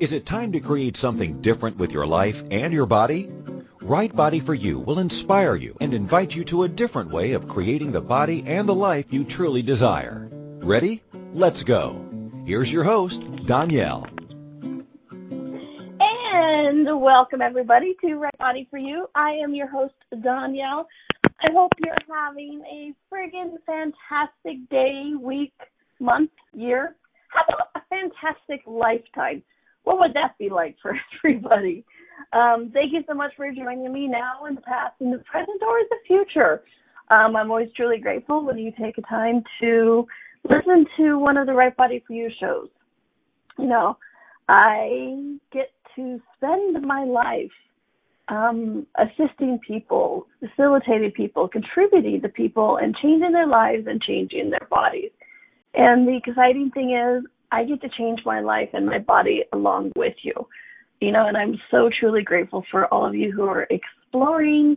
Is it time to create something different with your life and your body? Right Body for You will inspire you and invite you to a different way of creating the body and the life you truly desire. Ready? Let's go. Here's your host, Donnielle. And welcome everybody to Right Body for You. I am your host, Donnielle. I hope you're having a friggin' fantastic day, week, month, year. How about a fantastic lifetime? What would that be like for everybody? Um, thank you so much for joining me now in the past, in the present, or in the future. Um, I'm always truly grateful when you take a time to listen to one of the Right Body for You shows. You know, I get to spend my life um, assisting people, facilitating people, contributing to people, and changing their lives and changing their bodies. And the exciting thing is, I get to change my life and my body along with you. You know, and I'm so truly grateful for all of you who are exploring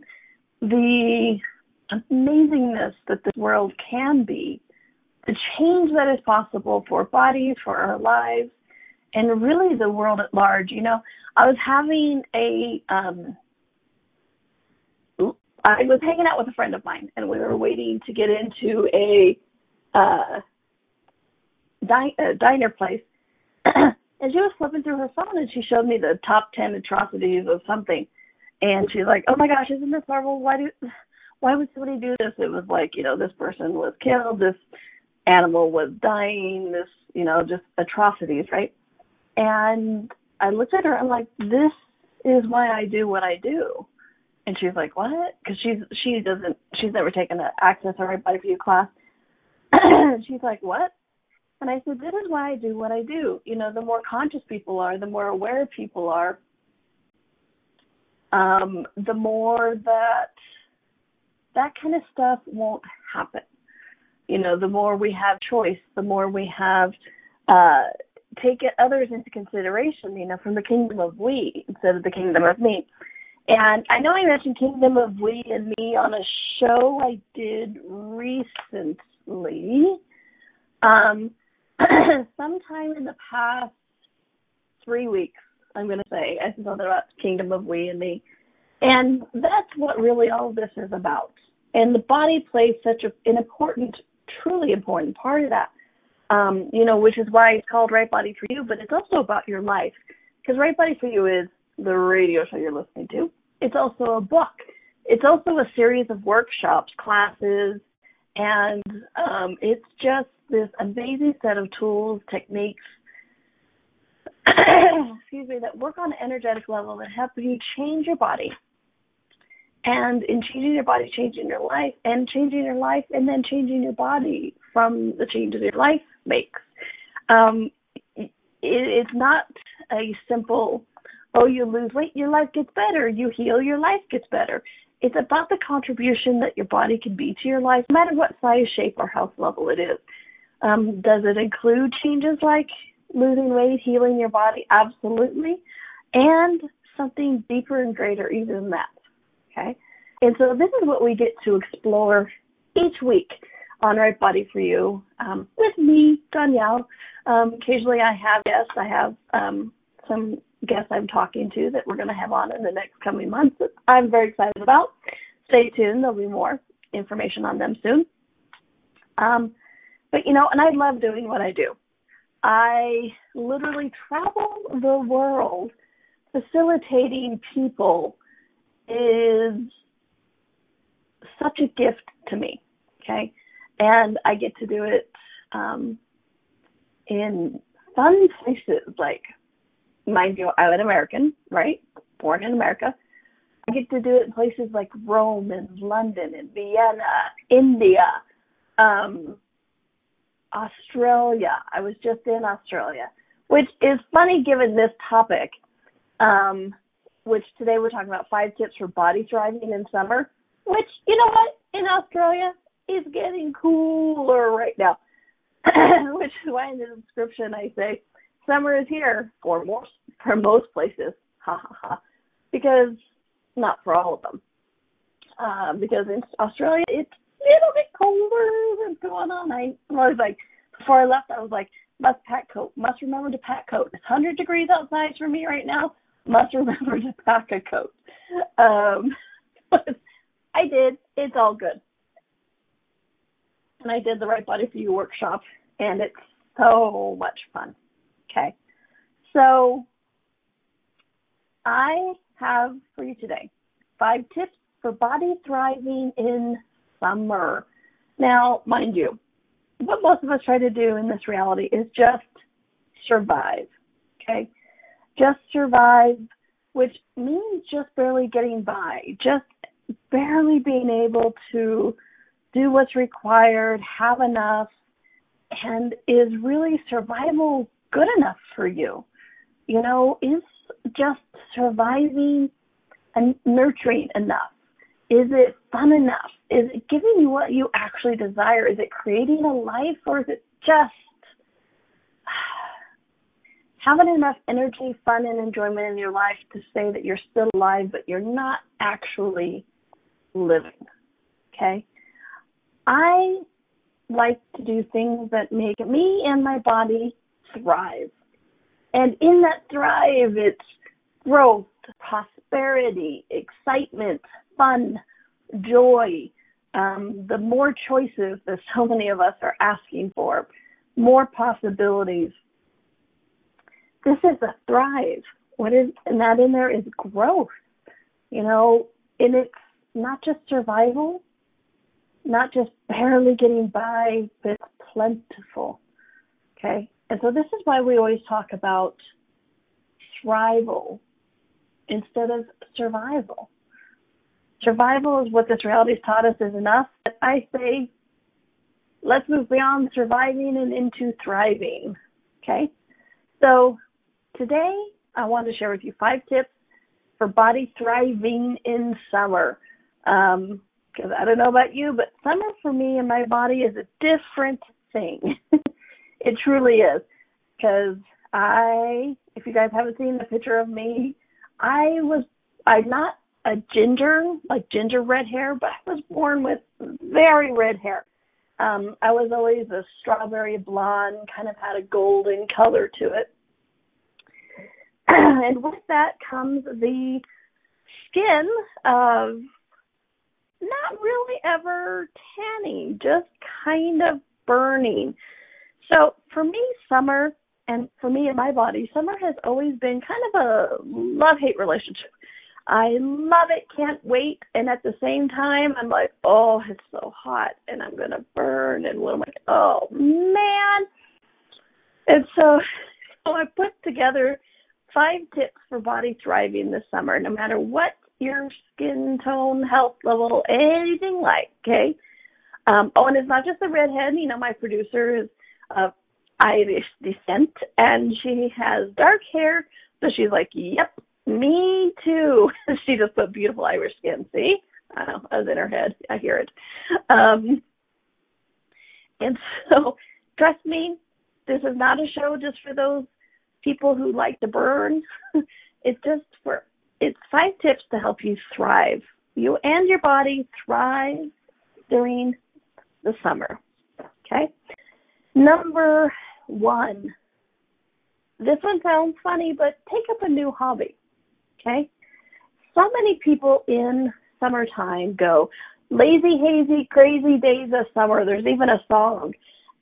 the amazingness that this world can be, the change that is possible for bodies, for our lives, and really the world at large. You know, I was having a um I was hanging out with a friend of mine and we were waiting to get into a uh Uh, diner place. and she was flipping through her phone and she showed me the top 10 atrocities of something. And she's like, "Oh my gosh, isn't this horrible? Why do why would somebody do this?" It was like, you know, this person was killed, this animal was dying, this, you know, just atrocities, right? And I looked at her. I'm like, this is why I do what I do. And she's like, what? Because she's she doesn't she's never taken an access or body view class. she's like, what? And I said, this is why I do what I do. You know, the more conscious people are, the more aware people are, um, the more that that kind of stuff won't happen. You know, the more we have choice, the more we have uh, take others into consideration, you know, from the kingdom of we instead of the kingdom of me. And I know I mentioned kingdom of we and me on a show I did recently. Um, sometime in the past three weeks, I'm going to say, I said something about kingdom of we and me. And that's what really all this is about. And the body plays such a, an important, truly important part of that um, you know, which is why it's called Right Body for You, but it's also about your life. Because Right Body for You is the radio show you're listening to. It's also a book. It's also a series of workshops, classes, and um, it's just this amazing set of tools, techniques, excuse me, that work on an energetic level that help you change your body. And in changing your body, changing your life, and changing your life, and then changing your body from the changes your life makes. Um, it, it's not a simple, oh, you lose weight, your life gets better. You heal, your life gets better. It's about the contribution that your body can be to your life, no matter what size, shape, or health level it is. Um, does it include changes like losing weight, healing your body? Absolutely. And something deeper and greater even than that. Okay? And so this is what we get to explore each week on Right Body for You um, with me, Donnielle. Um, occasionally I have guests. I have um, some guests I'm talking to that we're going to have on in the next coming months that I'm very excited about. Stay tuned. There'll be more information on them soon. Um, but, you know, and I love doing what I do. I literally travel the world facilitating people is such a gift to me. Okay and I get to do it um, in fun places like, mind you, I'm an American, right? Born in America. I get to do it in places like Rome and London and Vienna, India, um, Australia. I was just in Australia, which is funny given this topic. Um, which today we're talking about five tips for body thriving in summer. Which you know what? In Australia, is getting cooler right now. Which is why in the description I say summer is here for most for most places. Ha ha ha. Because not for all of them. Uh, because in Australia it's little bit colder. What's going on? I, was like before I left, I was like, must pack coat. Must remember to pack coat. It's 100 degrees outside for me right now. Must remember to pack a coat. Um, I did. It's all good. And I did the Right Body for You workshop, and it's so much fun. Okay. So I have for you today five tips for body thriving in summer. Now, mind you, what most of us try to do in this reality is just survive. Okay? Just survive, which means just barely getting by, just barely being able to do what's required, have enough, and is really survival good enough for you? You know, is just surviving and nurturing enough? Is it fun enough? Is it giving you what you actually desire? Is it creating a life or is it just having enough energy, fun, and enjoyment in your life to say that you're still alive, but you're not actually living? Okay? I like to do things that make me and my body thrive. And in that thrive, it's growth, prosperity, excitement, fun, joy, um, the more choices that so many of us are asking for, more possibilities. This is a thrive. What is and that in there is growth. You know, and it's not just survival, not just barely getting by, but it's plentiful. Okay? And so this is why we always talk about thrival instead of survival. Survival is what this reality has taught us is enough. But I say, let's move beyond surviving and into thriving. Okay? So today I want to share with you five tips for body thriving in summer. Um, because I don't know about you, but summer for me and my body is a different thing. it truly is. Because I, if you guys haven't seen the picture of me, I was, I'm not a ginger, like ginger red hair, but I was born with very red hair. Um, I was always a strawberry blonde, kind of had a golden color to it. and with that comes the skin of not really ever tanning, just kind of burning. So for me, summer, and for me and my body, summer has always been kind of a love hate relationship. I love it, can't wait, and at the same time, I'm like, oh, it's so hot, and I'm gonna burn, and I'm like, oh man. And so, so I put together five tips for body thriving this summer, no matter what your skin tone, health level, anything like, okay? Um, oh, and it's not just the redhead. You know, my producer is of Irish descent, and she has dark hair. So she's like, "Yep, me too." she just put beautiful Irish skin. See, I know, I was in her head. I hear it. Um, and so, trust me, this is not a show just for those people who like to burn. it's just for it's five tips to help you thrive. You and your body thrive during the summer. Okay? Number one. This one sounds funny, but take up a new hobby. Okay? So many people in summertime go, lazy, hazy, crazy days of summer. There's even a song.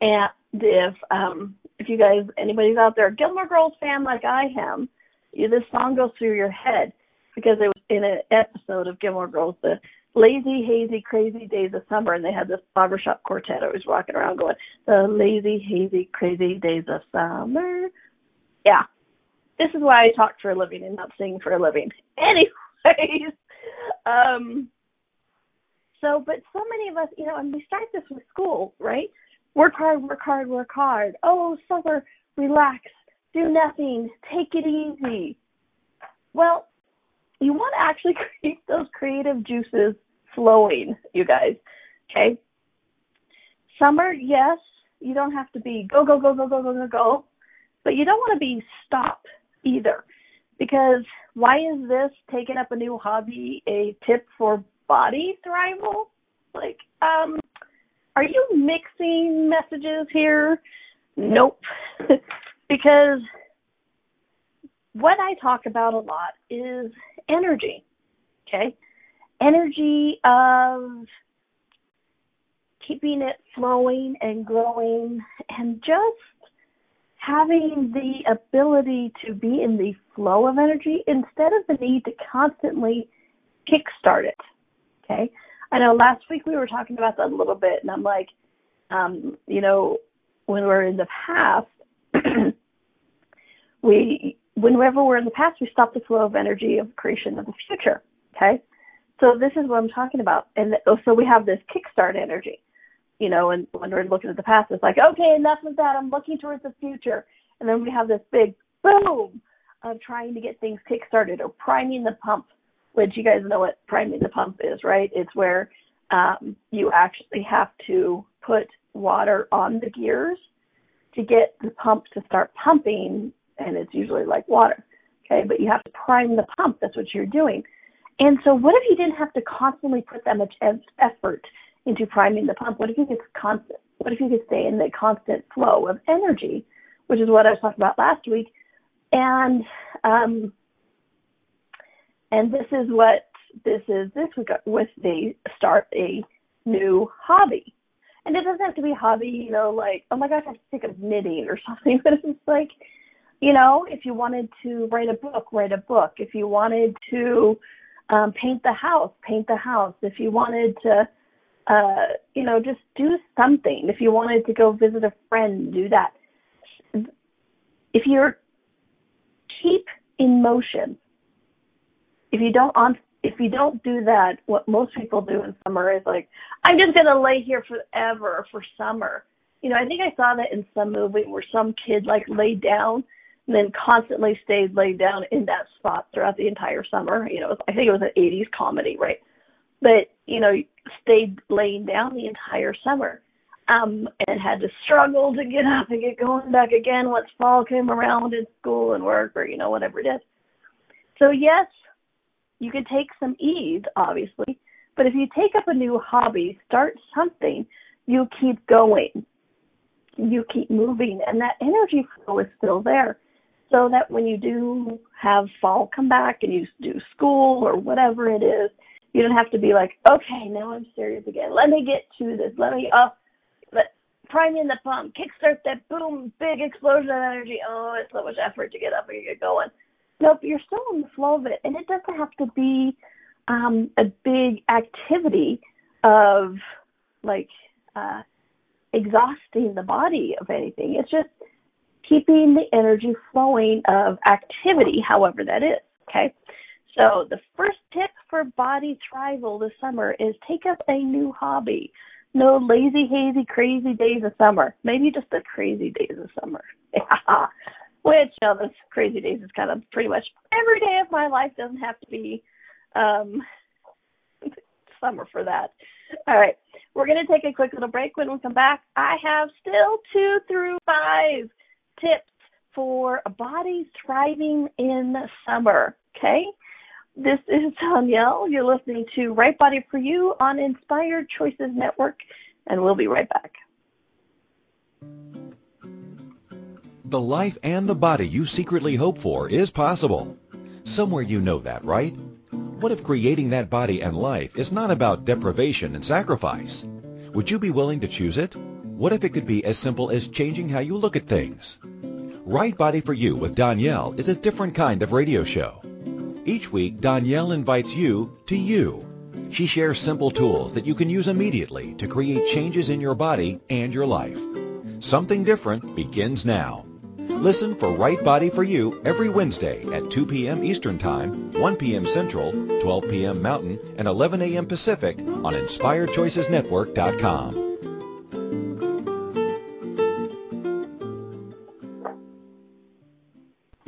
And if um if you guys anybody's out there, Gilmore Girls fan like I am, you, this song goes through your head because it was in an episode of Gilmore Girls, the lazy, hazy, crazy days of summer, and they had this barbershop quartet always walking around going, the lazy, hazy, crazy days of summer. Yeah. This is why I talk for a living and not sing for a living. Anyways, um, so, but so many of us, you know, and we start this with school, right? Work hard, work hard, work hard. Oh, summer, relax, do nothing, take it easy. Well, you want to actually keep those creative juices flowing, you guys. Okay? Summer, yes, you don't have to be go, go, go, go, go, go, go, go, but you don't want to be stopped either. Because why is this taking up a new hobby a tip for body thrival? Like, um, are you mixing messages here? Nope. because what I talk about a lot is energy. Okay? Energy of keeping it flowing and growing and just having the ability to be in the flow of energy instead of the need to constantly kickstart it. Okay? I know last week we were talking about that a little bit and I'm like, um, you know, when we're in the past, we, whenever we're in the past, we stop the flow of energy of creation of the future. Okay. So this is what I'm talking about. And so we have this kickstart energy, you know, and when we're looking at the past, it's like, okay, enough of that. I'm looking towards the future. And then we have this big boom of trying to get things kickstarted or priming the pump, which you guys know what priming the pump is, right? It's where um, you actually have to put water on the gears to get the pump to start pumping, and it's usually like water. Okay, but you have to prime the pump. That's what you're doing. And so, what if you didn't have to constantly put that much effort into priming the pump? What if you could constant? What if you could stay in the constant flow of energy, which is what I was talking about last week, and um, and this is what this is this week with the start a new hobby. And it doesn't have to be hobby, you know, like, oh my gosh, I have to think of knitting or something, but it's like, you know, if you wanted to write a book, write a book. If you wanted to um, paint the house, paint the house. If you wanted to, uh, you know, just do something. If you wanted to go visit a friend, do that. If you're keep in motion, if you don't on if you don't do that, what most people do in summer is like, I'm just gonna lay here forever for summer. You know, I think I saw that in some movie where some kid like laid down and then constantly stayed laid down in that spot throughout the entire summer. You know, I think it was an 80s comedy, right? But you know, stayed laying down the entire summer, um, and had to struggle to get up and get going back again once fall came around in school and work or you know whatever it is. So yes, you can take some ease, obviously, but if you take up a new hobby, start something, you keep going. You keep moving, and that energy flow is still there. So that when you do have fall come back and you do school or whatever it is, you don't have to be like, okay, now I'm serious again. Let me get to this. Let me uh, let prime in the pump, kickstart that boom, big explosion of energy. Oh, it's so much effort to get up and get going. Nope, you're still in the flow of it, and it doesn't have to be um, a big activity of like uh, exhausting the body of anything. It's just keeping the energy flowing of activity, however that is. Okay. So the first tip for body thrival this summer is take up a new hobby. No lazy, hazy, crazy days of summer. Maybe just the crazy days of summer. which you know those crazy days is kind of pretty much every day of my life doesn't have to be um summer for that. All right. We're gonna take a quick little break when we come back. I have still two through five tips for a body thriving in summer. Okay? This is Donnielle. You're listening to Right Body for You on Inspired Choices Network, and we'll be right back. The life and the body you secretly hope for is possible. Somewhere you know that, right? What if creating that body and life is not about deprivation and sacrifice? Would you be willing to choose it? What if it could be as simple as changing how you look at things? Right Body for You with Donnielle is a different kind of radio show. Each week, Donnielle invites you to you. She shares simple tools that you can use immediately to create changes in your body and your life. Something different begins now. Listen for Right Body for You every Wednesday at 2 p.m. Eastern Time, 1 p.m. Central, 12 p.m. Mountain, and 11 a.m. Pacific on InspiredChoicesNetwork.com.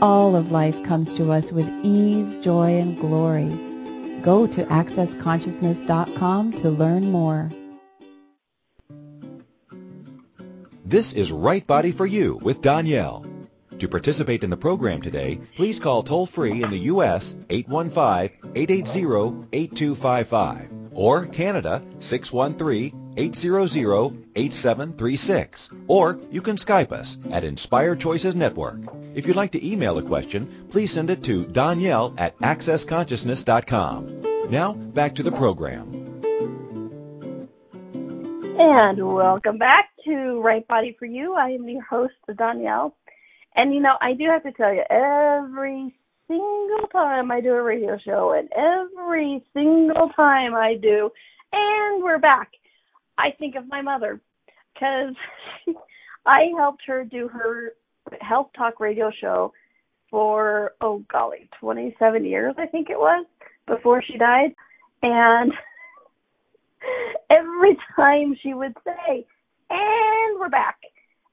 All of life comes to us with ease, joy, and glory. Go to AccessConsciousness.com to learn more. This is Right Body for You with Donnielle. To participate in the program today, please call toll free in the U.S. 815-880-8255 or Canada 613-800-8736. Or you can Skype us at Inspired Choices Network. If you'd like to email a question, please send it to Donnielle at accessconsciousness.com. Now, back to the program. And welcome back to Right Body for You. I am your host, Donnielle. And you know, I do have to tell you, every single time I do a radio show and every single time I do, and we're back, I think of my mother because I helped her do her health talk radio show for, oh golly, 27 years, I think it was, before she died. And every time she would say, and we're back.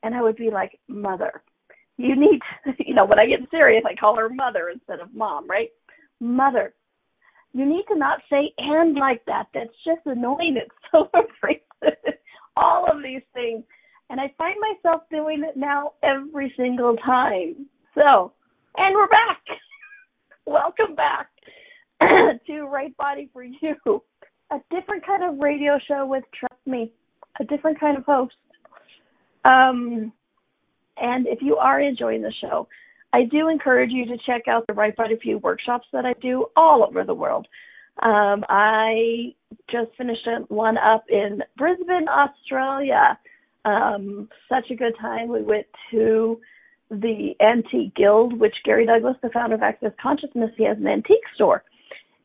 And I would be like, mother, you need, to, you know, when I get serious, I call her mother instead of mom, right? Mother. You need to not say and like that. That's just annoying. It's so abrasive. All of these things. And I find myself doing it now every single time. So, and we're back. Welcome back to Right Body for You. A different kind of radio show with, trust me, a different kind of host. Um, and if you are enjoying the show, I do encourage you to check out the Right Body for You workshops that I do all over the world. Um, I just finished one up in Brisbane, Australia. Um, such a good time. We went to the Antique Guild, which Gary Douglas, the founder of Access Consciousness, he has an antique store.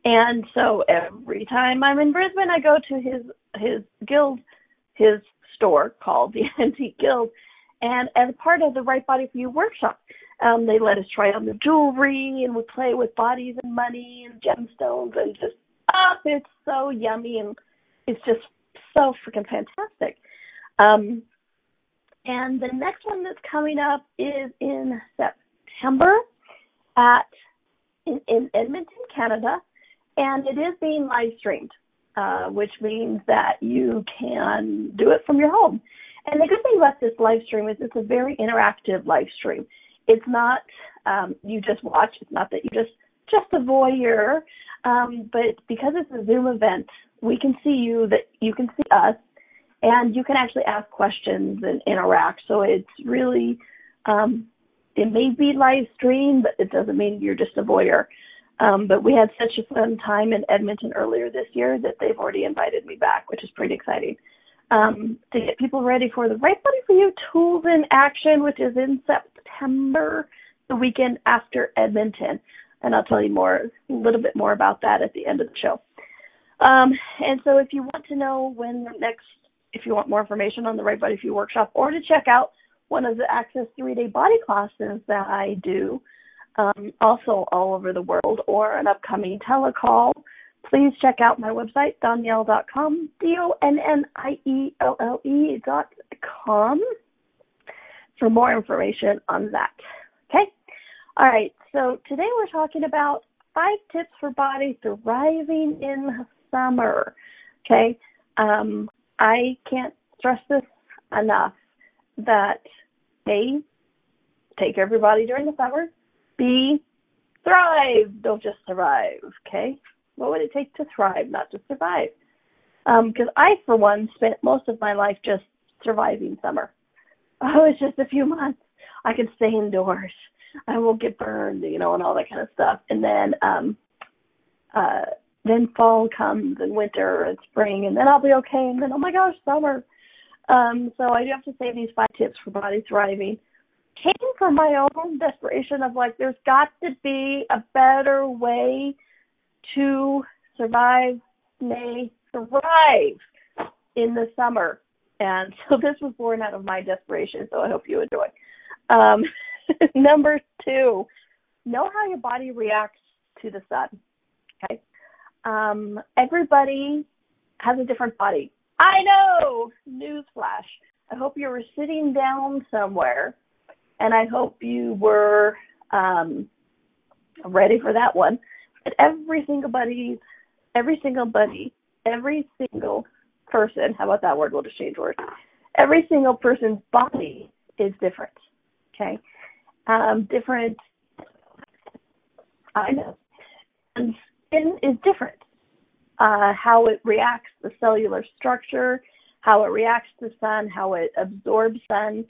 And so every time I'm in Brisbane, I go to his his guild, his store called the Antique Guild, and as part of the Right Body for You workshop, um, they let us try on the jewelry and we play with bodies and money and gemstones and just, oh, it's so yummy and it's just so freaking fantastic. Um, and the next one that's coming up is in September at in, in Edmonton, Canada, and it is being live streamed, uh, which means that you can do it from your home. And the good thing about this live stream is it's a very interactive live stream. It's not um, you just watch. It's not that you just just a voyeur. Um, but because it's a Zoom event, we can see you. That you can see us, and you can actually ask questions and interact. So it's really um, it may be live stream, but it doesn't mean you're just a voyeur. Um, but we had such a fun time in Edmonton earlier this year that they've already invited me back, which is pretty exciting um, to get people ready for the Right Body for You Tools in Action, which is in September, the weekend after Edmonton. And I'll tell you more, a little bit more about that at the end of the show. Um, and so if you want to know when the next, if you want more information on the Right Body You workshop or to check out one of the Access three day body classes that I do, um, also all over the world, or an upcoming telecall, please check out my website, donnielle.com, D-O-N-N-I-E-L-L-E dot com for more information on that. Okay? All right, so today we're talking about five tips for body thriving in the summer. Okay? Um, I can't stress this enough that A, take everybody during the summer. B, thrive, don't just survive. Okay? What would it take to thrive, not to survive? Because um, I, for one, spent most of my life just surviving summer. Oh, it's just a few months. I can stay indoors. I won't get burned, you know, and all that kind of stuff. And then, um, uh, then fall comes and winter and spring, and then I'll be okay. And then, oh my gosh, summer. Um, so I do have to say these five tips for body thriving. came from my own desperation of like, there's got to be a better way to survive, may thrive in the summer. And so this was born out of my desperation, so I hope you enjoy. Um, number two, know how your body reacts to the sun. Okay. Um, everybody has a different body. I know. Newsflash. I hope you were sitting down somewhere, and I hope you were um, ready for that one. But every single buddy, every single buddy, every single person. How about that word? We'll just change words. Every single person's body is different. Okay. Um, different. I know. And skin is different. Uh, how it reacts, the cellular structure, how it reacts to sun, how it absorbs sun.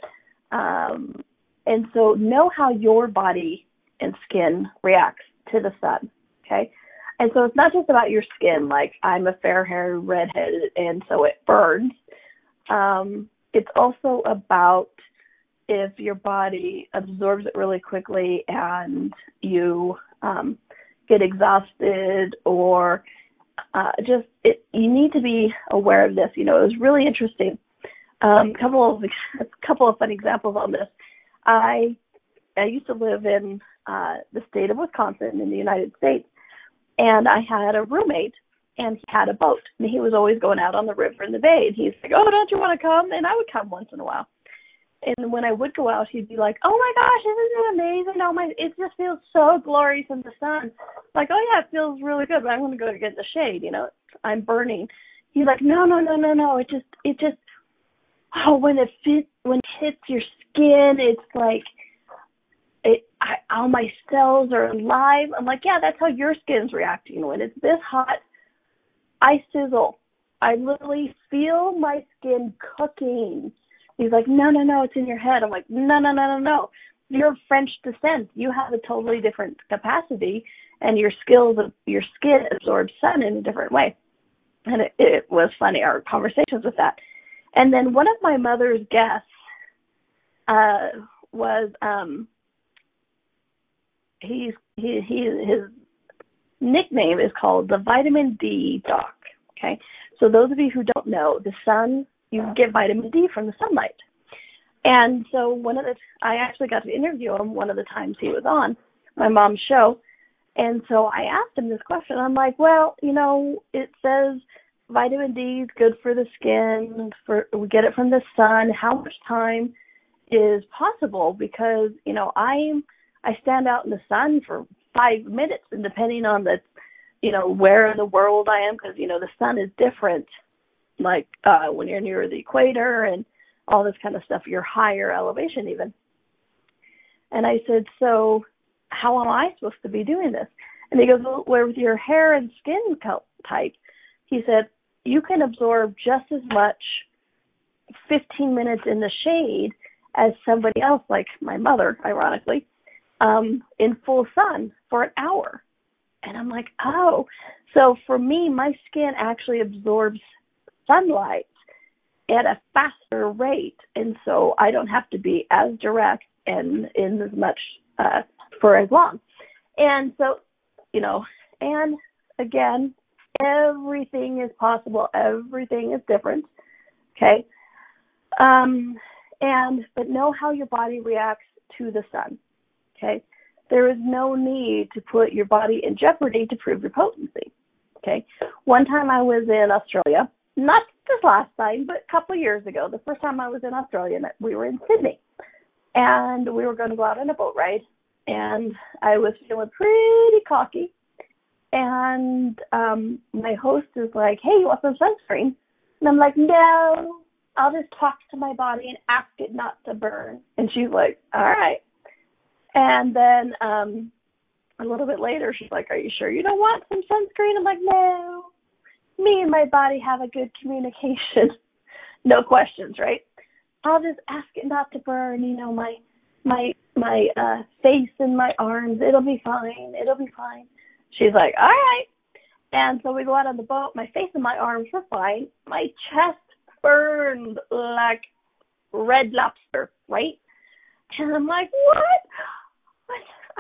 Um, and so know how your body and skin reacts to the sun. Okay. And so it's not just about your skin, like I'm a fair haired redhead and so it burns. Um, it's also about if your body absorbs it really quickly and you um, get exhausted or uh, just it, you need to be aware of this. You know, it was really interesting. Um, couple of a couple of fun examples on this. I I used to live in uh, the state of Wisconsin in the United States, and I had a roommate and he had a boat and he was always going out on the river and the bay and he's like, Oh, don't you want to come? And I would come once in a while. And when I would go out he'd be like, Oh my gosh, isn't it amazing? Oh my it just feels so glorious in the sun. Like, oh yeah, it feels really good, but I'm gonna go get the shade, you know, I'm burning. He's like, No, no, no, no, no. It just it just oh when it fits when it hits your skin it's like I, all my cells are alive. I'm like, yeah, that's how your skin's reacting. When it's this hot, I sizzle. I literally feel my skin cooking. He's like, no, no, no, it's in your head. I'm like, no, no, no, no, no. You're French descent. You have a totally different capacity, and your skills, your skin absorbs sun in a different way. And it, it was funny our conversations with that. And then one of my mother's guests uh, was um, he's he he his nickname is called the vitamin D doc. Okay, so those of you who don't know, the sun you get vitamin D from the sunlight. And so one of the I actually got to interview him one of the times he was on my mom's show. And so I asked him this question. I'm like, well, you know, it says vitamin D is good for the skin, for we get it from the sun. How much time is possible? Because, you know, I'm I stand out in the sun for five minutes, and depending on the, you know, where in the world I am, because you know the sun is different. Like uh when you're near the equator and all this kind of stuff, you're higher elevation even. And I said, so how am I supposed to be doing this? And he goes, well, with your hair and skin type, he said, you can absorb just as much 15 minutes in the shade as somebody else, like my mother, ironically, um, in full sun for an hour. And I'm like, oh. So for me, my skin actually absorbs sunlight at a faster rate. And so I don't have to be as direct and in as much uh, for as long. And so, you know, and again, everything is possible. Everything is different. Okay. Um, and, but know how your body reacts to the sun. Okay? There is no need to put your body in jeopardy to prove your potency. Okay? One time I was in Australia, not this last time, but a couple of years ago, the first time I was in Australia, we were in Sydney. And we were going to go out on a boat ride. And I was feeling pretty cocky. And um my host is like, Hey, you want some sunscreen? And I'm like, No, I'll just talk to my body and ask it not to burn. And she's like, All right. And then um a little bit later she's like, Are you sure you don't want some sunscreen? I'm like, No. Me and my body have a good communication. no questions, right? I'll just ask it not to burn, you know, my my my uh face and my arms. It'll be fine. It'll be fine. She's like, All right. And so we go out on the boat. My face and my arms were fine. My chest burned like red lobster, right? And I'm like, what?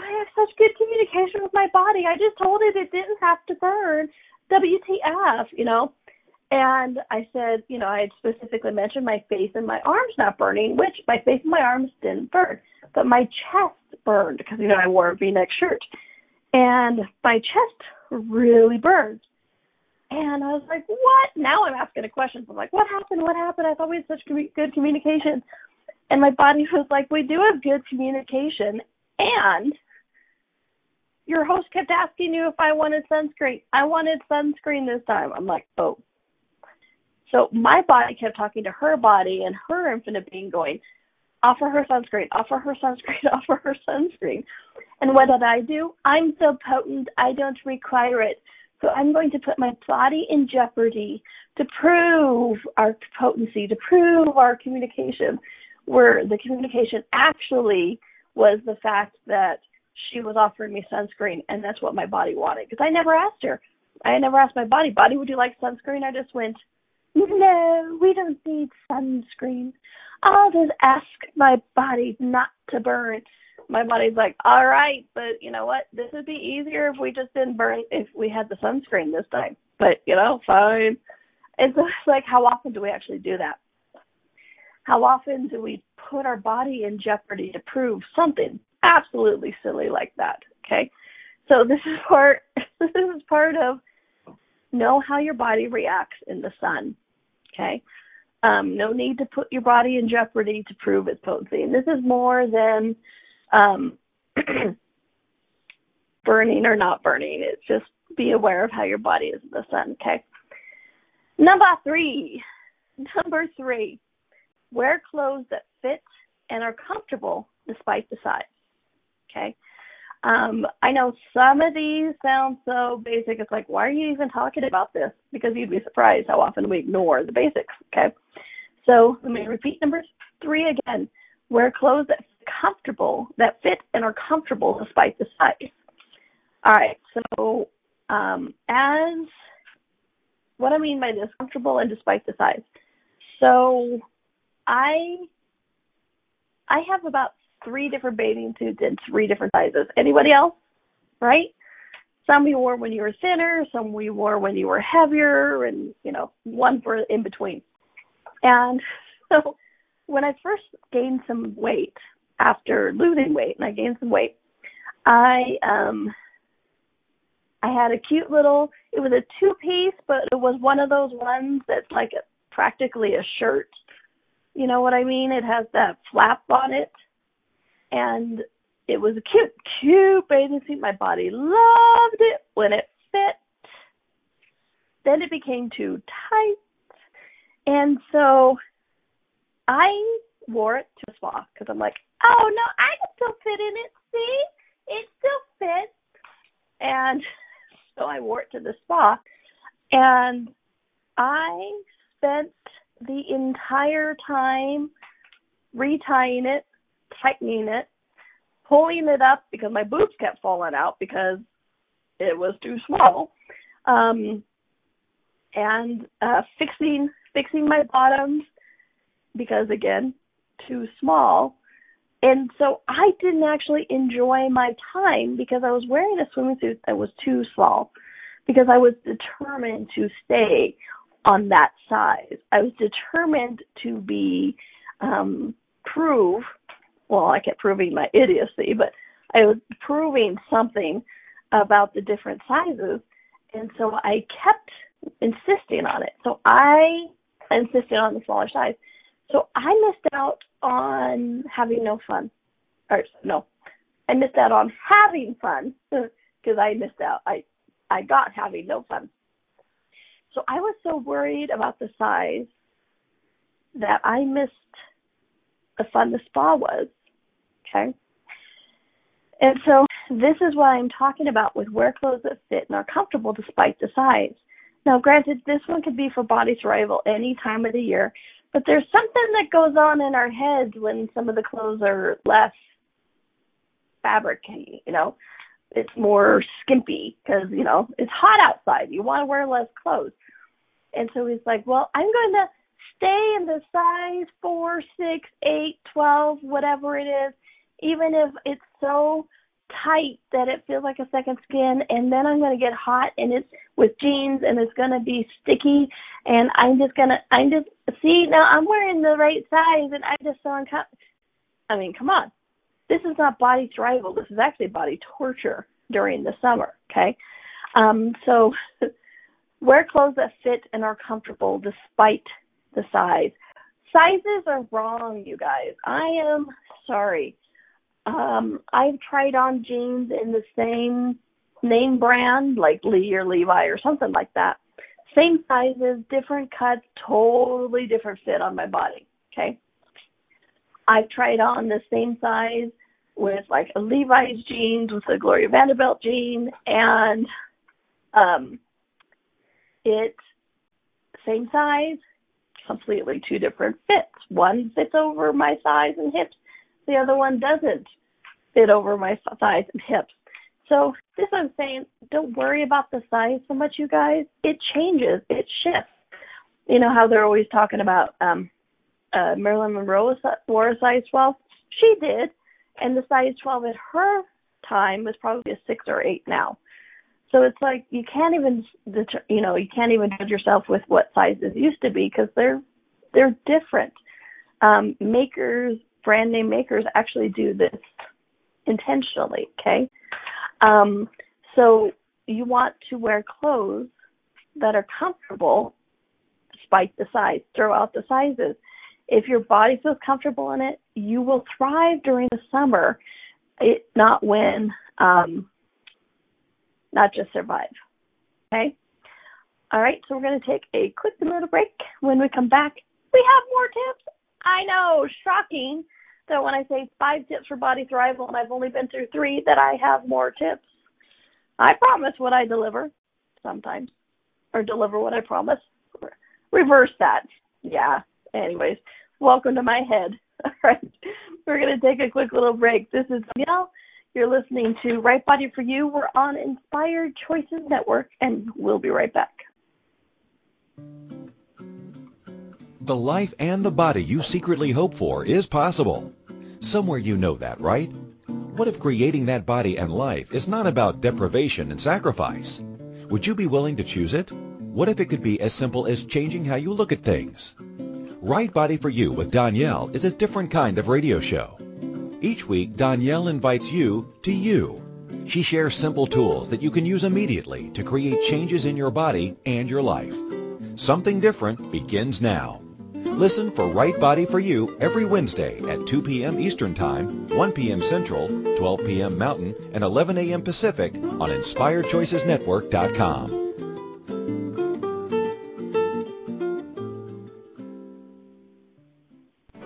I have such good communication with my body. I just told it it didn't have to burn. WTF, you know? And I said, you know, I had specifically mentioned my face and my arms not burning, which my face and my arms didn't burn, but my chest burned because, you know, I wore a v-neck shirt. And my chest really burned. And I was like, what? Now I'm asking a question. I'm like, what happened? What happened? I thought we had such good communication. And my body was like, we do have good communication. And your host kept asking you if I wanted sunscreen. I wanted sunscreen this time. I'm like, oh. So my body kept talking to her body and her infinite being going, offer her sunscreen, offer her sunscreen, offer her sunscreen. And what did I do? I'm so potent, I don't require it. So I'm going to put my body in jeopardy to prove our potency, to prove our communication, where the communication actually was the fact that she was offering me sunscreen and that's what my body wanted. Because I never asked her. I never asked my body, body, would you like sunscreen? I just went, no, we don't need sunscreen. I'll just ask my body not to burn my body's like, all right, but you know what? This would be easier if we just didn't burn if we had the sunscreen this time. But you know, fine. And so it's like, how often do we actually do that? How often do we put our body in jeopardy to prove something absolutely silly like that? Okay, so this is part. This is part of know how your body reacts in the sun. Okay. Um, no need to put your body in jeopardy to prove its potency. And this is more than um, burning or not burning. It's just be aware of how your body is in the sun, okay? Number three. Number three. Wear clothes that fit and are comfortable despite the size. Okay? Um, I know some of these sound so basic. It's like, why are you even talking about this? Because you'd be surprised how often we ignore the basics. Okay. So let me repeat number three again. Wear clothes that comfortable, that fit and are comfortable despite the size. All right, so um, as what I mean by this, comfortable and despite the size. So I I have about three different bathing suits in three different sizes. Anybody else? Right? Some we wore when you were thinner, some we wore when you were heavier, and you know, one for in between. And so when I first gained some weight, after losing weight and I gained some weight, I um I had a cute little it was a two piece, but it was one of those ones that's like a, practically a shirt. You know what I mean? It has that flap on it. And it was a cute, cute bathing suit. My body loved it when it fit. Then it became too tight. And so I wore it to a spa because I'm like, oh no, I can still fit in it. See, it still fits. And so I wore it to the spa, and I spent the entire time retying it, tightening it, pulling it up because my boobs kept falling out because it was too small, um, and uh, fixing fixing my bottoms because again too small. And so I didn't actually enjoy my time because I was wearing a swimming suit that was too small because I was determined to stay on that size. I was determined to be um prove well, I kept proving my idiocy, but I was proving something about the different sizes and so I kept insisting on it. So I insisted on the smaller size. So I missed out on having no fun. Or no, I missed out on having fun because I missed out. I I got having no fun. So I was so worried about the size that I missed the fun the spa was. Okay. And so this is what I'm talking about with wear clothes that fit and are comfortable despite the size. Now, granted, this one could be for body survival any time of the year, but there's something that goes on in our heads when some of the clothes are less fabricy, you know. It's more skimpy because, you know, it's hot outside. You want to wear less clothes. And so he's like, well, I'm going to stay in the size four, six, eight, twelve, whatever it is, even if it's so tight that it feels like a second skin and then I'm going to get hot and it's with jeans and it's going to be sticky and I'm just going to I'm just see now I'm wearing the right size and I'm just so uncomfortable. I mean, come on. This is not body thrival. This is actually body torture during the summer, okay? Um so wear clothes that fit and are comfortable despite the size. Sizes are wrong, you guys. I am sorry um, I've tried on jeans in the same name brand, like Lee or Levi or something like that. Same sizes, different cuts, totally different fit on my body. Okay. I've tried on the same size with like a Levi's jeans with a Gloria Vanderbilt jean and um it's same size, completely two different fits. One fits over my thighs and hips the other one doesn't fit over my thighs and hips. So this I'm saying, don't worry about the size so much, you guys. It changes, it shifts. You know how they're always talking about um uh Marilyn Monroe wore a size 12. She did, and the size 12 at her time was probably a six or eight now. So it's like you can't even, you know, you can't even judge yourself with what sizes used to be because they're they're different. Um, makers brand name makers actually do this intentionally, okay? Um, so you want to wear clothes that are comfortable despite the size. Throw out the sizes. If your body feels comfortable in it, you will thrive during the summer, it, not win, um, not just survive. Okay? All right, so we're going to take a quick little break. When we come back, we have more tips I know, shocking that when I say five tips for body thrival and I've only been through three, that I have more tips. I promise what I deliver sometimes, or deliver what I promise. Reverse that. Yeah. Anyways, welcome to my head. All right. We're going to take a quick little break. This is Donnielle. You're listening to Right Body for You. We're on Inspired Choices Network, and we'll be right back. The life and the body you secretly hope for is possible. Somewhere you know that, right? What if creating that body and life is not about deprivation and sacrifice? Would you be willing to choose it? What if it could be as simple as changing how you look at things? Right Body for You with Donnielle is a different kind of radio show. Each week, Donnielle invites you to you. She shares simple tools that you can use immediately to create changes in your body and your life. Something different begins now. Listen for Right Body for You every Wednesday at 2 p.m. Eastern Time, 1 p.m. Central, 12 p.m. Mountain, and 11 a.m. Pacific on InspiredChoicesNetwork.com.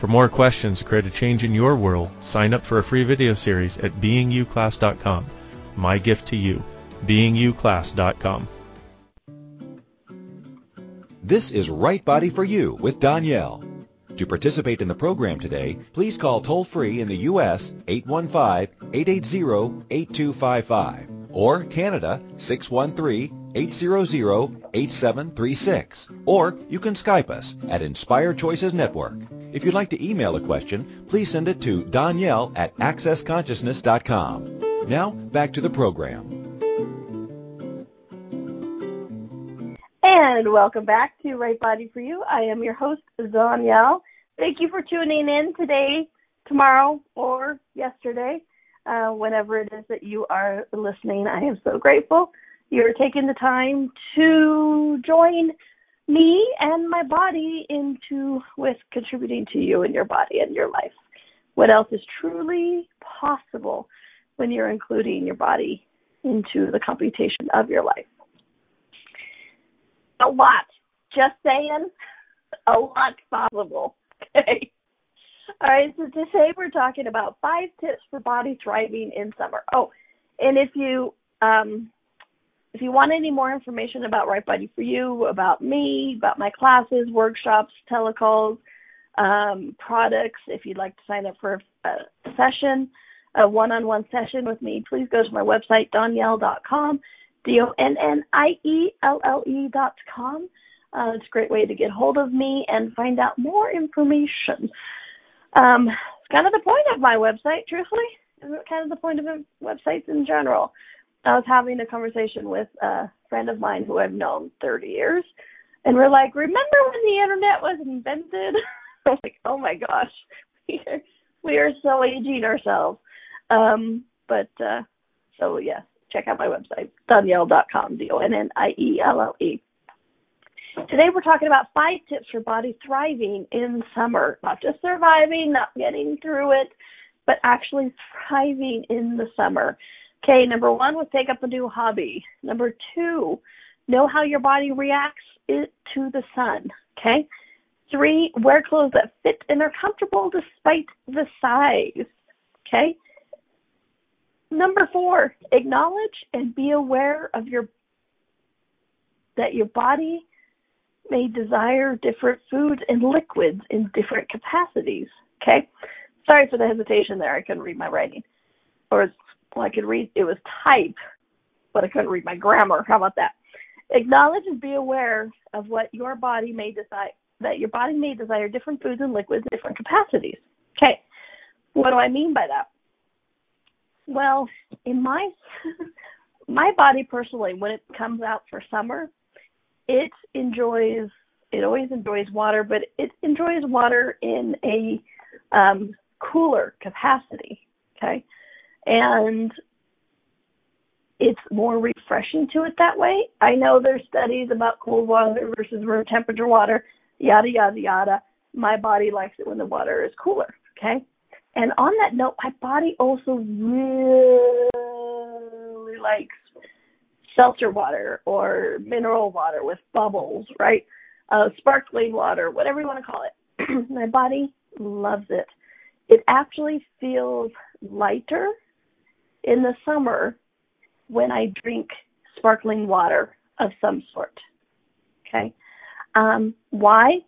For more questions to create a change in your world, sign up for a free video series at beingyouclass.com. My gift to you, beingyouclass.com. This is Right Body for You with Donnielle. To participate in the program today, please call toll-free in the U.S. 815-880-8255 or Canada 613-800-8736. Or you can Skype us at Inspired Choices Network. If you'd like to email a question, please send it to Donnielle at accessconsciousness.com. Now, back to the program. And welcome back to Right Body for You. I am your host, Donnielle. Thank you for tuning in today, tomorrow, or yesterday, uh, whenever it is that you are listening. I am so grateful you're taking the time to join me and my body into with contributing to you and your body and your life. What else is truly possible when you're including your body into the computation of your life? A lot. Just saying, a lot possible. Okay. All right, so today we're talking about five tips for body thriving in summer. Oh, and if you um, if you want any more information about Right Body for You, about me, about my classes, workshops, telecalls, um, products, if you'd like to sign up for a session, a one-on-one session with me, please go to my website, donnielle.com, D-O-N-N-I-E-L-L-E dot com. Uh, it's a great way to get hold of me and find out more information. Um, it's kind of the point of my website, truthfully. It's kind of the point of websites in general. I was having a conversation with a friend of mine who I've known 30 years, and we're like, "Remember when the internet was invented?" I was like, "Oh my gosh, we are, we are so aging ourselves." Um, but uh, so yes, check out my website, donnielle.com, D-O-N-N-I-E-L-L-E. Today we're talking about five tips for body thriving in summer, not just surviving, not getting through it, but actually thriving in the summer. Okay, number one was take up a new hobby. Number two, know how your body reacts to the sun. Okay. Three, wear clothes that fit and are comfortable despite the size. Okay. Number four, acknowledge and be aware of your that your body may desire different foods and liquids in different capacities. Okay. Sorry for the hesitation there. I couldn't read my writing. Or well, I could read, it was type, but I couldn't read my grammar. How about that? Acknowledge and be aware of what your body may desire, that your body may desire different foods and liquids in different capacities. Okay. What do I mean by that? Well, in my, my body personally, when it comes out for summer, it enjoys, it always enjoys water, but it enjoys water in a um, cooler capacity. Okay and it's more refreshing to it that way. I know there's studies about cold water versus room temperature water, yada yada yada. My body likes it when the water is cooler, okay? And on that note, my body also really likes seltzer water or mineral water with bubbles, right? Uh, sparkling water, whatever you want to call it. my body loves it. It actually feels lighter in the summer when I drink sparkling water of some sort. Okay. Um, why?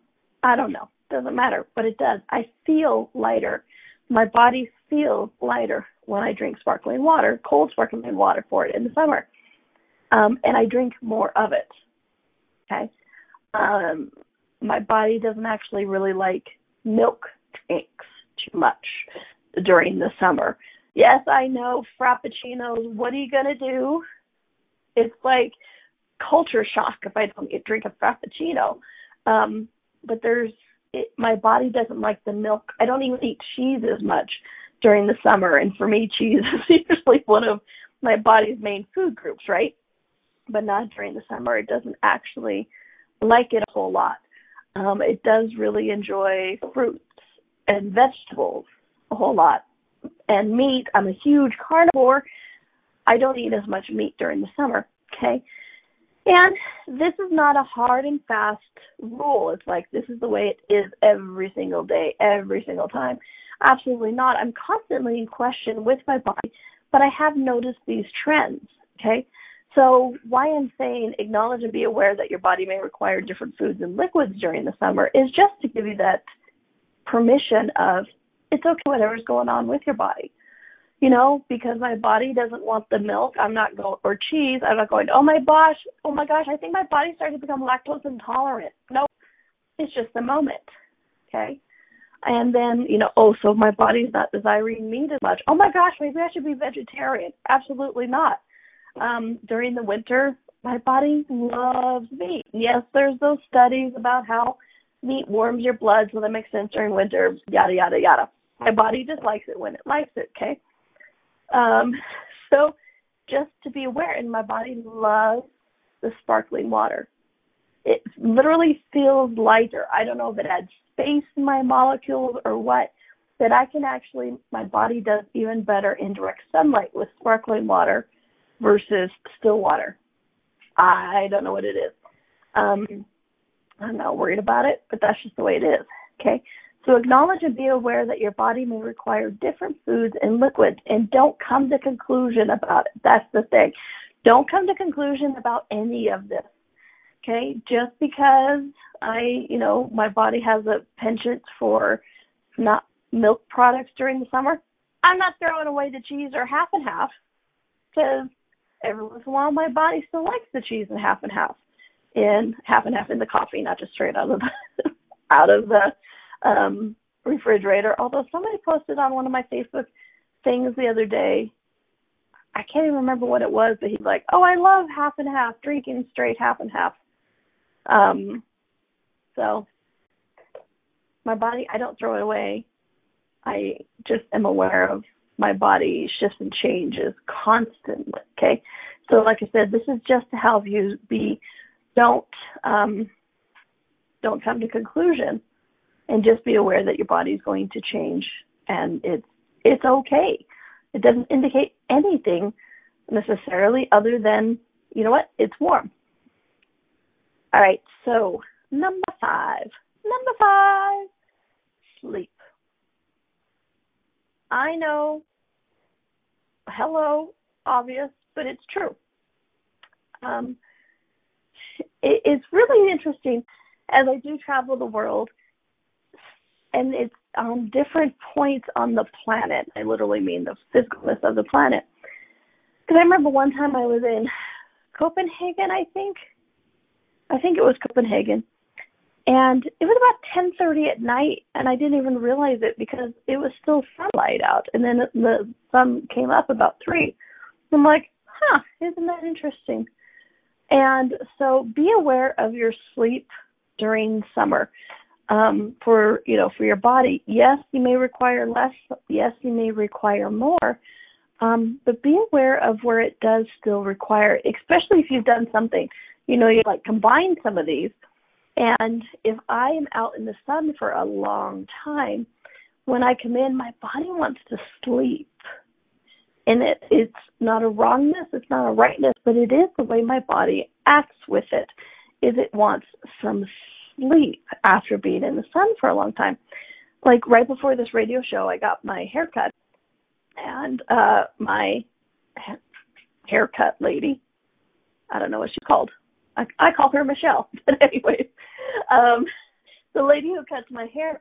I don't know. Doesn't matter, but it does. I feel lighter. My body feels lighter when I drink sparkling water, cold sparkling water for it in the summer. Um, and I drink more of it. Okay. Um, my body doesn't actually really like milk drinks too much during the summer. Yes, I know frappuccinos. What are you gonna do? It's like culture shock if I don't get drink a frappuccino. Um, but there's it, my body doesn't like the milk. I don't even eat cheese as much during the summer, and for me, cheese is usually one of my body's main food groups, right? But not during the summer. It doesn't actually like it a whole lot. Um, it does really enjoy fruits and vegetables a whole lot and meat. I'm a huge carnivore. I don't eat as much meat during the summer. Okay. And this is not a hard and fast rule. It's like this is the way it is every single day, every single time. Absolutely not. I'm constantly in question with my body, but I have noticed these trends. Okay. So why I'm saying acknowledge and be aware that your body may require different foods and liquids during the summer is just to give you that permission of it's okay whatever's going on with your body. You know, because my body doesn't want the milk, I'm not going or cheese, I'm not going, Oh my gosh, oh my gosh, I think my body's starting to become lactose intolerant. No. It's just a moment. Okay. And then, you know, oh, so my body's not desiring meat as much. Oh my gosh, maybe I should be vegetarian. Absolutely not. Um, during the winter, my body loves meat. Yes, there's those studies about how meat warms your blood, so that makes sense during winter, yada, yada, yada. My body just likes it when it likes it, okay? Um, so just to be aware, and my body loves the sparkling water. it literally feels lighter. I don't know if it adds space in my molecules or what, but I can actually, my body does even better in direct sunlight with sparkling water versus still water. I don't know what it is. Um, I'm not worried about it, but that's just the way it is. Okay. So acknowledge and be aware that your body may require different foods and liquids and don't come to conclusion about it. That's the thing. Don't come to conclusion about any of this. Okay? Just because I, you know, my body has a penchant for not milk products during the summer, I'm not throwing away the cheese or half and half because every once in a while my body still likes the cheese and half and half And half and half in the coffee, not just straight out of the out of the um, refrigerator. Although somebody posted on one of my Facebook things the other day, I can't even remember what it was, but he's like, "Oh, I love half and half, drinking straight half and half." Um, so my body, I don't throw it away. I just am aware of my body shifts and changes constantly. Okay, so like I said, this is just to help you be don't um, don't come to conclusion and just be aware that your body's going to change and it's it's okay. It doesn't indicate anything necessarily other than, you know what, it's warm. All right, so number five. Number five, sleep. I know, hello, obvious, but it's true. Um, it, it's really interesting as I do travel the world and it's on different points on the planet. I literally mean the physicalness of the planet. Because I remember one time I was in Copenhagen, I think. I think it was Copenhagen. And it was about 10:30 at night and I didn't even realize it because it was still sunlight out and then the sun came up about 3. I'm like, "Huh, isn't that interesting?" And so be aware of your sleep during summer um, for you know for your body. Yes, you may require less. Yes, you may require more. Um, but be aware of where it does still require, especially if you've done something. You know, you like combine some of these. And if I am out in the sun for a long time, when I come in, my body wants to sleep. And it, it's not a wrongness, it's not a rightness, but it is the way my body acts with it. Is it wants some sleep after being in the sun for a long time. Like right before this radio show, I got my haircut, and uh my ha- haircut lady, I don't know what she's called. I, I call her Michelle, but anyways, um, the lady who cuts my hair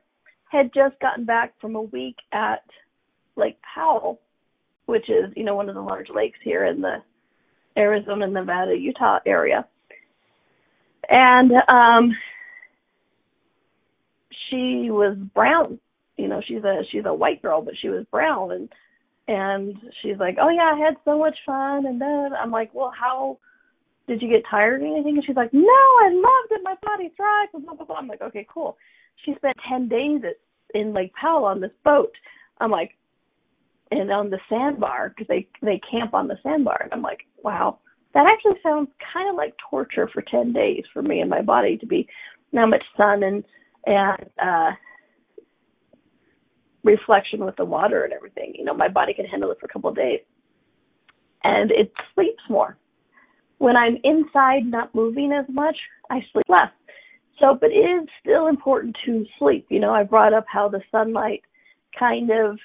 had just gotten back from a week at Lake Powell, which is you know one of the large lakes here in the Arizona, Nevada, Utah area. And um she was brown. You know, she's a she's a white girl, but she was brown and and she's like, "Oh yeah, I had so much fun." And then I'm like, "Well, how did you get tired or anything?" And she's like, "No, I loved it. My body thrived." Blah blah blah. I'm like, "Okay, cool." She spent ten days at in Lake Powell on this boat. I'm like, and on the sandbar because they they camp on the sandbar. And I'm like, wow, that actually sounds kind of like torture for ten days for me and my body to be that much sun and and uh reflection with the water and everything. You know, my body can handle it for a couple of days. And it sleeps more. When I'm inside not moving as much, I sleep less. So, but it is still important to sleep. You know, I brought up how the sunlight kind of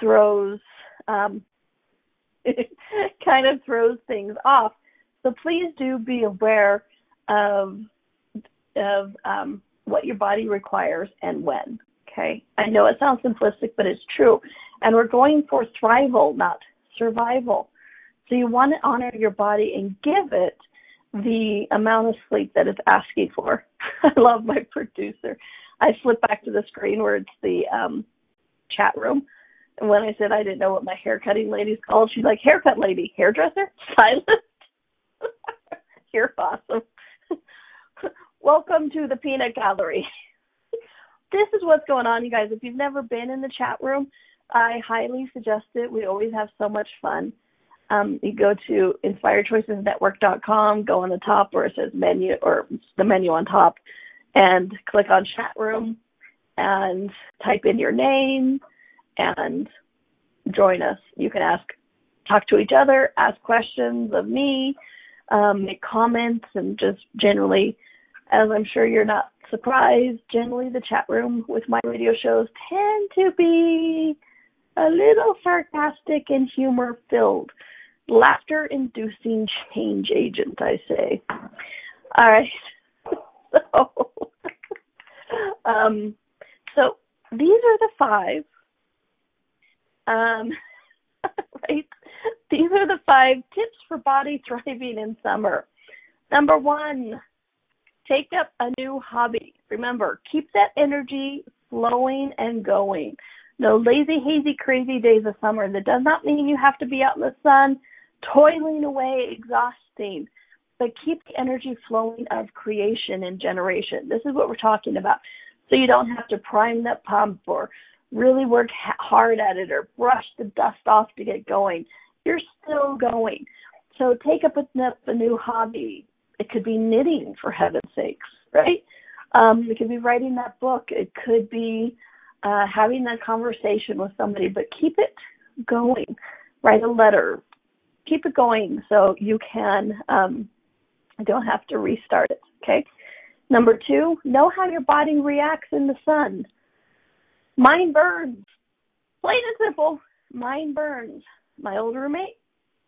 throws um kind of throws things off. So please do be aware of of um what your body requires and when. Okay. I know it sounds simplistic, but it's true. And we're going for thrival, not survival. So you want to honor your body and give it the amount of sleep that it's asking for. I love my producer. I flip back to the screen where it's the um chat room. And when I said I didn't know what my haircutting lady's called, she's like, haircut lady, hairdresser, silent. You're awesome. Welcome to the Peanut Gallery. this is what's going on, you guys. If you've never been in the chat room, I highly suggest it. We always have so much fun. Um, you go to inspiredchoicesnetwork.com, go on the top where it says menu or the menu on top, and click on chat room and type in your name and join us. You can ask, talk to each other, ask questions of me, um, make comments, and just generally, as I'm sure you're not surprised, generally the chat room with my radio shows tend to be a little sarcastic and humor filled. Laughter inducing change agent, I say. All right. so, um, so these are the five. Um, right? These are the five tips for body thriving in summer. Number one, take up a new hobby. Remember, keep that energy flowing and going. No lazy, hazy, crazy days of summer. That does not mean you have to be out in the sun, toiling away, exhausting, but keep the energy flowing of creation and generation. This is what we're talking about. So you don't have to prime that pump or really work hard at it or brush the dust off to get going. You're still going. So take up a, a new hobby. It could be knitting, for heaven's sakes, right? Um, it could be writing that book. It could be uh, having that conversation with somebody, but keep it going. Write a letter. Keep it going so you can um, don't have to restart it. Okay. Number two, know how your body reacts in the sun. Mine burns. Plain and simple. Mine burns. My old roommate,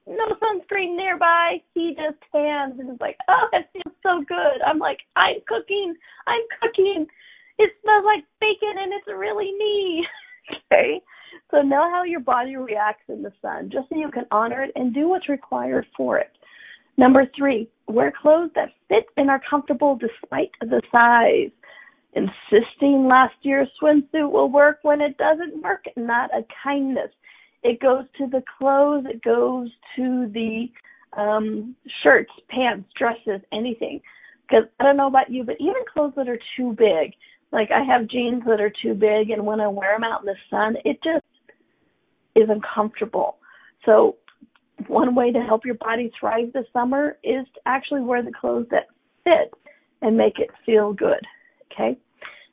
no sunscreen nearby. He just tans and is like, oh, it feels so good. I'm like, I'm cooking. I'm cooking it smells like bacon and it's really me. okay? So know how your body reacts in the sun, just so you can honor it and do what's required for it. Number three, wear clothes that fit and are comfortable despite the size. Insisting last year's swimsuit will work when it doesn't work, not a kindness. It goes to the clothes, it goes to the um, shirts, pants, dresses, anything. Because I don't know about you, but even clothes that are too big, like I have jeans that are too big, and when I wear them out in the sun, it just is uncomfortable. So one way to help your body thrive this summer is to actually wear the clothes that fit and make it feel good. Okay.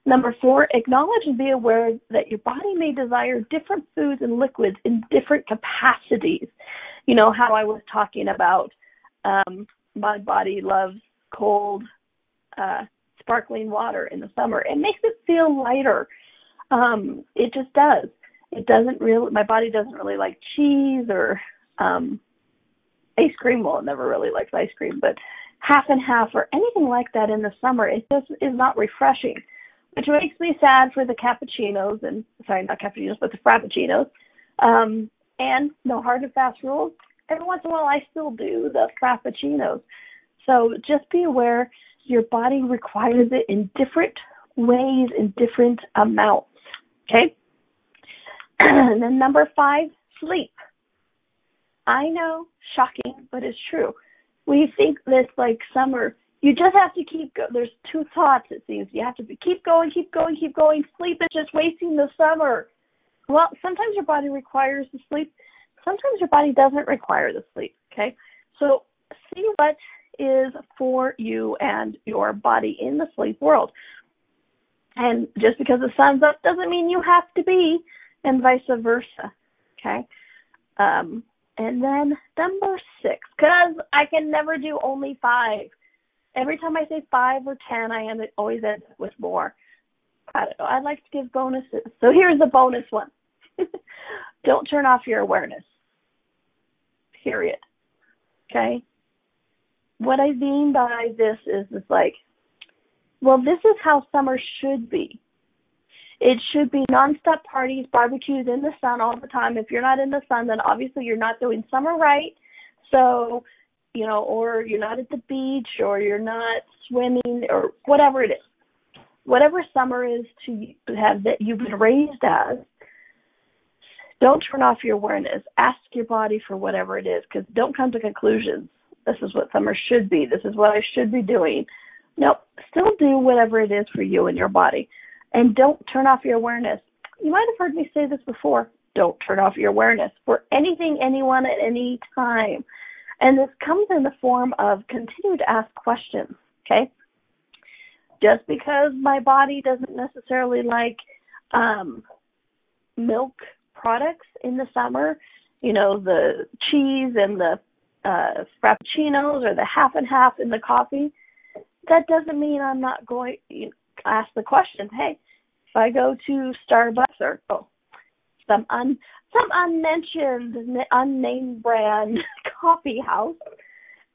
Number four, acknowledge and be aware that your body may desire different foods and liquids in different capacities. You know how I was talking about um, my body loves cold, uh, sparkling water in the summer. It makes it feel lighter. Um, it just does. It doesn't really. My body doesn't really like cheese or um, ice cream. Well, it never really likes ice cream, but half and half or anything like that in the summer, it just is not refreshing. Which makes me sad for the cappuccinos and sorry, not cappuccinos, but the frappuccinos. Um, and no hard and fast rules. Every once in a while, I still do the frappuccinos. So just be aware your body requires it in different ways, in different amounts. Okay? and then number five, sleep. I know, shocking, but it's true. We think this like summer, you just have to keep go- there's two thoughts it seems. You have to be, keep going, keep going, keep going. Sleep is just wasting the summer. Well, sometimes your body requires the sleep. Sometimes your body doesn't require the sleep. Okay? So see what is for you and your body in the sleep world. And just because the sun's up doesn't mean you have to be, and vice versa. Okay. Um, and then number six, because I can never do only five. Every time I say five or ten, I end it always end with more. I don't know. I'd like to give bonuses. So here's a bonus one. don't turn off your awareness. Period. Okay? what I mean by this is it's like, well, this is how summer should be. It should be nonstop parties, barbecues in the sun all the time. If you're not in the sun, then obviously you're not doing summer right. So, you know, or you're not at the beach, or you're not swimming, or whatever it is. Whatever summer is to have that you've been raised as, don't turn off your awareness. Ask your body for whatever it is, because don't come to conclusions this is what summer should be. This is what I should be doing. Nope. Still do whatever it is for you and your body. And don't turn off your awareness. You might have heard me say this before. don't turn off your awareness for anything, anyone, at any time. And this comes in the form of continue to ask questions, okay? Just because my body doesn't necessarily like um, milk products in the summer, you know, the cheese and the uh, frappuccinos or the half and half in the coffee, that doesn't mean I'm not going to ask the question, hey, if I go to Starbucks or oh, some un some unmentioned unnamed brand coffee house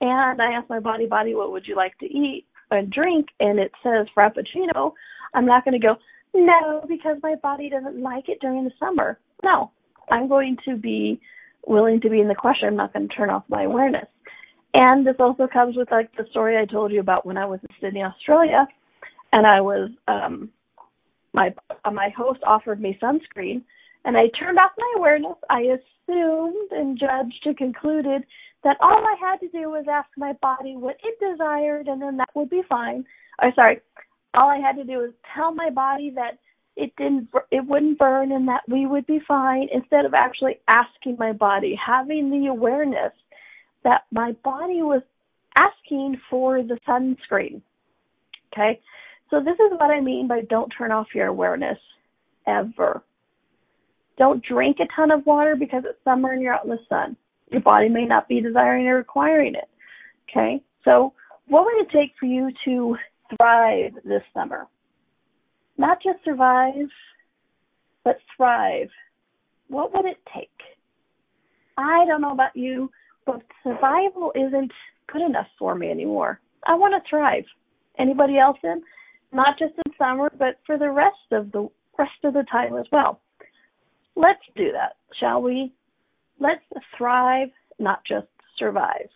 and I ask my body body what would you like to eat and drink and it says frappuccino, I'm not going to go no because my body doesn't like it during the summer. No. I'm going to be willing to be in the question. I'm not going to turn off my awareness. And this also comes with like the story I told you about when I was in Sydney, Australia, and I was um my my host offered me sunscreen, and I turned off my awareness. I assumed and judged and concluded that all I had to do was ask my body what it desired, and then that would be fine. Or sorry, all I had to do was tell my body that it didn't it wouldn't burn and that we would be fine instead of actually asking my body having the awareness that my body was asking for the sunscreen okay so this is what i mean by don't turn off your awareness ever don't drink a ton of water because it's summer and you're out in the sun your body may not be desiring or requiring it okay so what would it take for you to thrive this summer not just survive, but thrive. What would it take? I don't know about you, but survival isn't good enough for me anymore. I want to thrive. Anybody else in? Not just in summer, but for the rest of the rest of the time as well. Let's do that, shall we? Let's thrive, not just survive.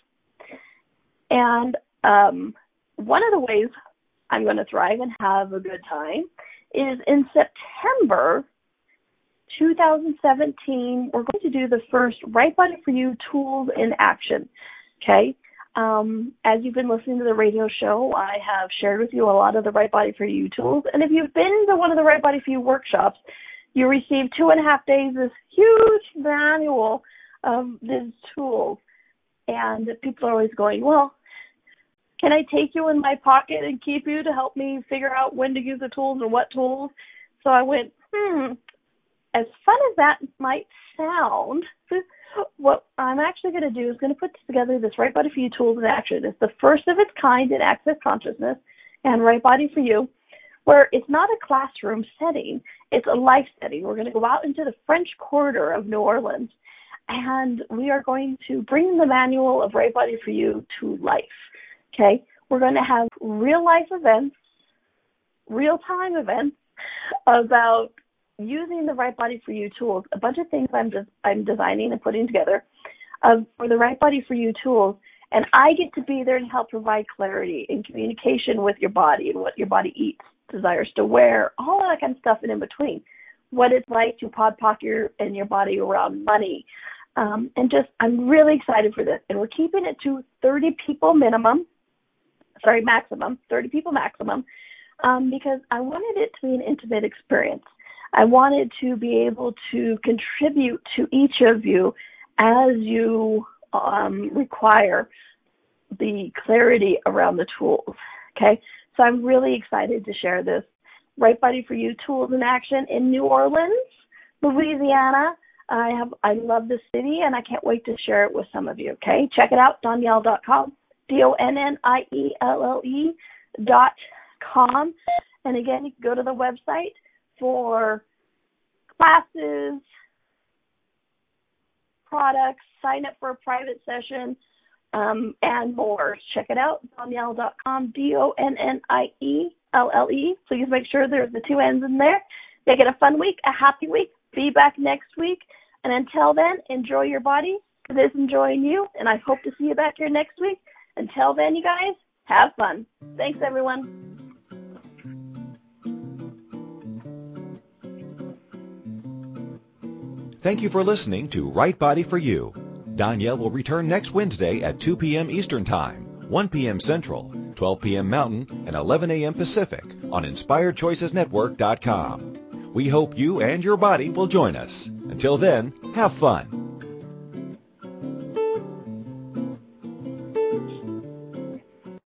And um, one of the ways I'm going to thrive and have a good time is in September 2017, we're going to do the first Right Body for You tools in action. Okay. Um, as you've been listening to the radio show, I have shared with you a lot of the Right Body for You tools. And if you've been to one of the Right Body for You workshops, you receive two and a half days this huge manual of these tools. And people are always going, well, can I take you in my pocket and keep you to help me figure out when to use the tools and what tools? So I went, hmm, as fun as that might sound, what I'm actually going to do is going to put together this Right Body for You tools in action. It's the first of its kind in Access Consciousness and Right Body for You, where it's not a classroom setting, it's a life setting. We're going to go out into the French Quarter of New Orleans and we are going to bring the manual of Right Body for You to life. Okay, we're going to have real life events, real time events about using the right body for you tools. A bunch of things I'm just I'm designing and putting together um, for the right body for you tools, and I get to be there to help provide clarity and communication with your body and what your body eats, desires to wear, all that kind of stuff, and in between. What it's like to pod your and your body around money, um, and just I'm really excited for this. And we're keeping it to 30 people minimum sorry, maximum, 30 people maximum, um, because I wanted it to be an intimate experience. I wanted to be able to contribute to each of you as you um, require the clarity around the tools. Okay, so I'm really excited to share this Right Body for You tools in action in New Orleans, Louisiana. I have I love the city and I can't wait to share it with some of you. Okay, check it out, donnielle.com. D O N N I E L L E dot com. And again, you can go to the website for classes, products, sign up for a private session, um, and more. Check it out, donnielle.com, D-O-N-N-I-E-L-L-E. Please make sure there's the two N's in there. Make it a fun week, a happy week. Be back next week. And until then, enjoy your body because it's enjoying you. And I hope to see you back here next week. Until then, you guys, have fun. Thanks, everyone. Thank you for listening to Right Body for You. Donnielle will return next Wednesday at 2 p.m. Eastern Time, 1 p.m. Central, 12 p.m. Mountain, and 11 a.m. Pacific on InspiredChoicesNetwork.com. We hope you and your body will join us. Until then, have fun.